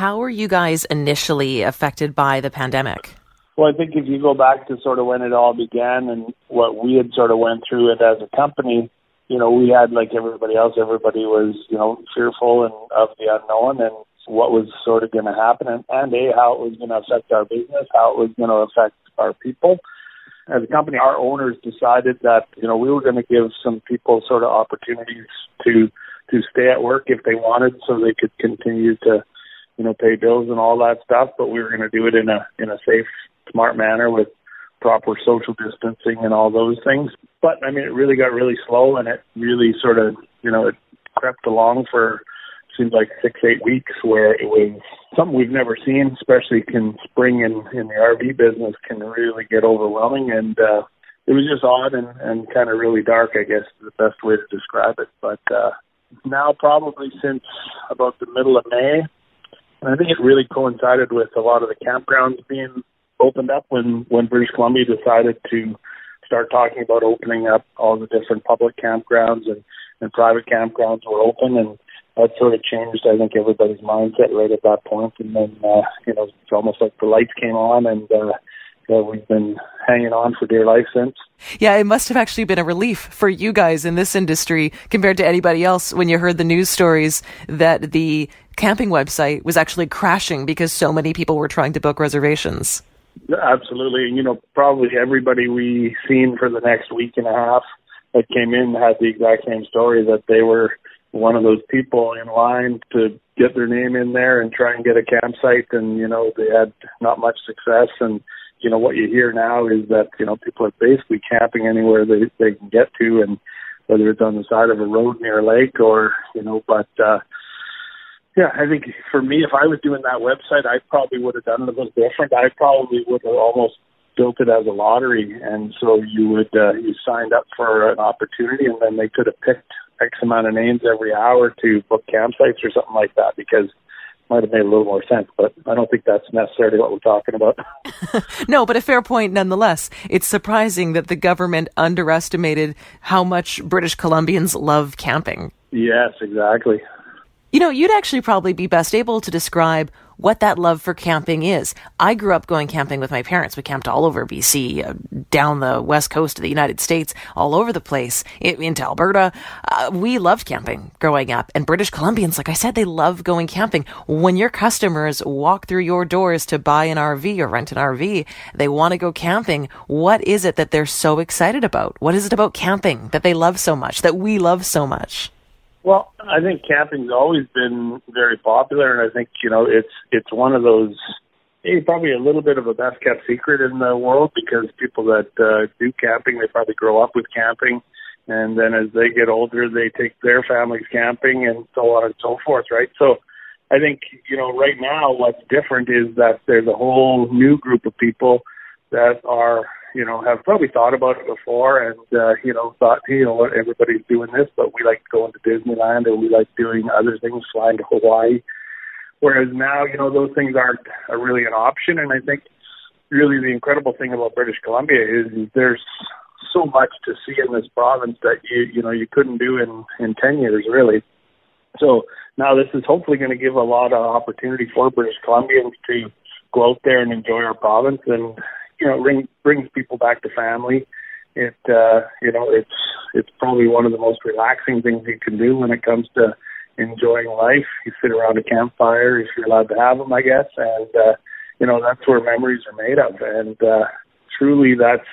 How were you guys initially affected by the pandemic? Well, I think if you go back to sort of when it all began and what we had sort of went through it as a company, you know, we had like everybody else, everybody was, you know, fearful and of the unknown and what was sort of going to happen and, and a how it was going to affect our business, how it was going to affect our people. As a company, our owners decided that you know we were going to give some people sort of opportunities to to stay at work if they wanted, so they could continue to you know pay bills and all that stuff. But we were going to do it in a in a safe, smart manner with proper social distancing and all those things. But I mean, it really got really slow, and it really sort of you know it crept along for seems like six, eight weeks where it was something we've never seen, especially in spring in, in the RV business can really get overwhelming. And, uh, it was just odd and, and kind of really dark, I guess is the best way to describe it. But, uh, now probably since about the middle of May, I think it really coincided with a lot of the campgrounds being opened up when, when British Columbia decided to start talking about opening up all the different public campgrounds and, and private campgrounds were open and that sort of changed, I think, everybody's mindset right at that point. And then, uh, you know, it's almost like the lights came on and, uh, uh, we've been hanging on for dear life since. Yeah, it must have actually been a relief for you guys in this industry compared to anybody else when you heard the news stories that the camping website was actually crashing because so many people were trying to book reservations. Absolutely. And, you know, probably everybody we seen for the next week and a half that came in had the exact same story that they were one of those people in line to get their name in there and try and get a campsite and you know they had not much success and you know what you hear now is that you know people are basically camping anywhere they they can get to and whether it's on the side of a road near a lake or you know but uh yeah i think for me if i was doing that website i probably would have done it a little different. I probably would have almost built it as a lottery and so you would uh you signed up for an opportunity and then they could have picked X amount of names every hour to book campsites or something like that because might have made a little more sense, but I don't think that's necessarily what we're talking about. no, but a fair point nonetheless. It's surprising that the government underestimated how much British Columbians love camping. Yes, exactly. You know, you'd actually probably be best able to describe what that love for camping is. I grew up going camping with my parents. We camped all over BC, uh, down the west coast of the United States, all over the place, into Alberta. Uh, we loved camping growing up. And British Columbians, like I said, they love going camping. When your customers walk through your doors to buy an RV or rent an RV, they want to go camping. What is it that they're so excited about? What is it about camping that they love so much, that we love so much? Well, I think camping's always been very popular, and I think you know it's it's one of those maybe probably a little bit of a best kept secret in the world because people that uh, do camping they probably grow up with camping, and then as they get older they take their families camping and so on and so forth, right? So. I think, you know, right now what's different is that there's a whole new group of people that are you know, have probably thought about it before and, uh, you know, thought, you know everybody's doing this, but we like going to Disneyland or we like doing other things, flying to Hawaii. Whereas now, you know, those things aren't are really an option. And I think really the incredible thing about British Columbia is there's so much to see in this province that you, you know, you couldn't do in, in 10 years, really. So now this is hopefully going to give a lot of opportunity for British Columbians to go out there and enjoy our province and you know bring, brings people back to family. It uh, you know it's it's probably one of the most relaxing things you can do when it comes to enjoying life. You sit around a campfire if you're allowed to have them, I guess, and uh, you know that's where memories are made of. And uh, truly, that's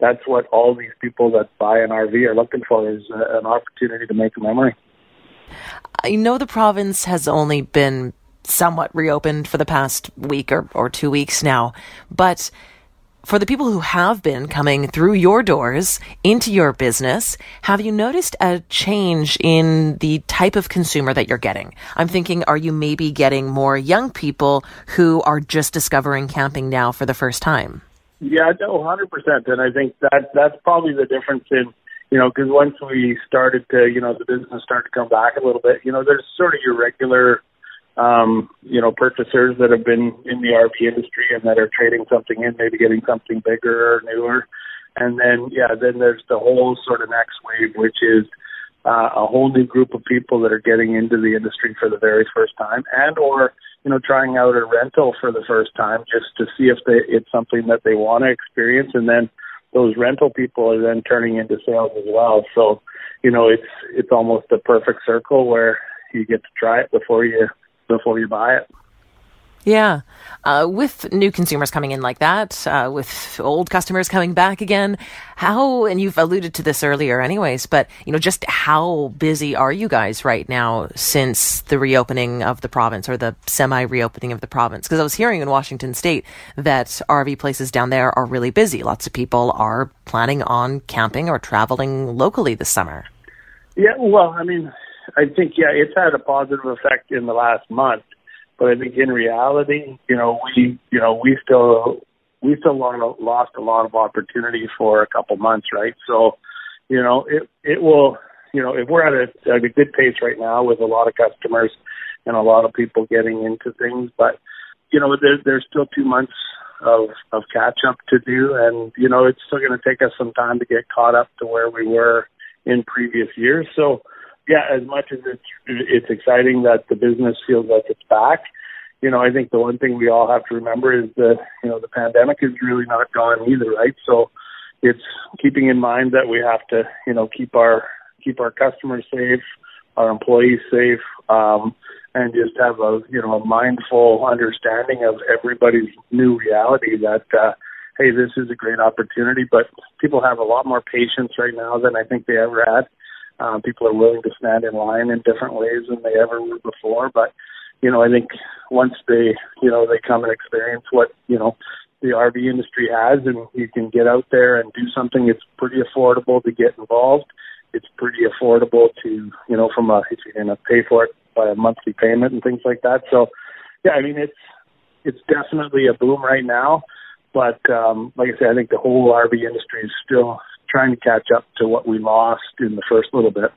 that's what all these people that buy an RV are looking for is uh, an opportunity to make a memory. I know the province has only been somewhat reopened for the past week or, or two weeks now, but for the people who have been coming through your doors into your business, have you noticed a change in the type of consumer that you're getting? I'm thinking, are you maybe getting more young people who are just discovering camping now for the first time? Yeah, no, hundred percent. And I think that that's probably the difference in you know because once we started to you know the business started to come back a little bit, you know, there's sort of your regular um, you know, purchasers that have been in the RV industry and that are trading something in, maybe getting something bigger or newer. And then, yeah, then there's the whole sort of next wave, which is uh, a whole new group of people that are getting into the industry for the very first time and or, you know, trying out a rental for the first time just to see if they, it's something that they want to experience. And then those rental people are then turning into sales as well. So, you know, it's, it's almost a perfect circle where you get to try it before you before you buy it. Yeah. Uh, with new consumers coming in like that, uh, with old customers coming back again, how, and you've alluded to this earlier anyways, but, you know, just how busy are you guys right now since the reopening of the province or the semi reopening of the province? Because I was hearing in Washington state that RV places down there are really busy. Lots of people are planning on camping or traveling locally this summer. Yeah, well, I mean, I think yeah, it's had a positive effect in the last month, but I think in reality, you know, we you know we still we still lost a lot of opportunity for a couple months, right? So, you know, it it will you know if we're at a, at a good pace right now with a lot of customers and a lot of people getting into things, but you know, there, there's still two months of of catch up to do, and you know, it's still going to take us some time to get caught up to where we were in previous years. So yeah, as much as it's it's exciting that the business feels like it's back, you know, I think the one thing we all have to remember is that you know the pandemic is really not gone either, right? So it's keeping in mind that we have to you know keep our keep our customers safe, our employees safe, um, and just have a you know a mindful understanding of everybody's new reality that. uh Hey, this is a great opportunity, but people have a lot more patience right now than I think they ever had um, people are willing to stand in line in different ways than they ever were before. But you know, I think once they you know they come and experience what you know the RV industry has, and you can get out there and do something. It's pretty affordable to get involved. It's pretty affordable to you know from a if you're going to pay for it by a monthly payment and things like that. So yeah, I mean it's it's definitely a boom right now. But um, like I said, I think the whole RV industry is still trying to catch up to what we lost in the first little bit.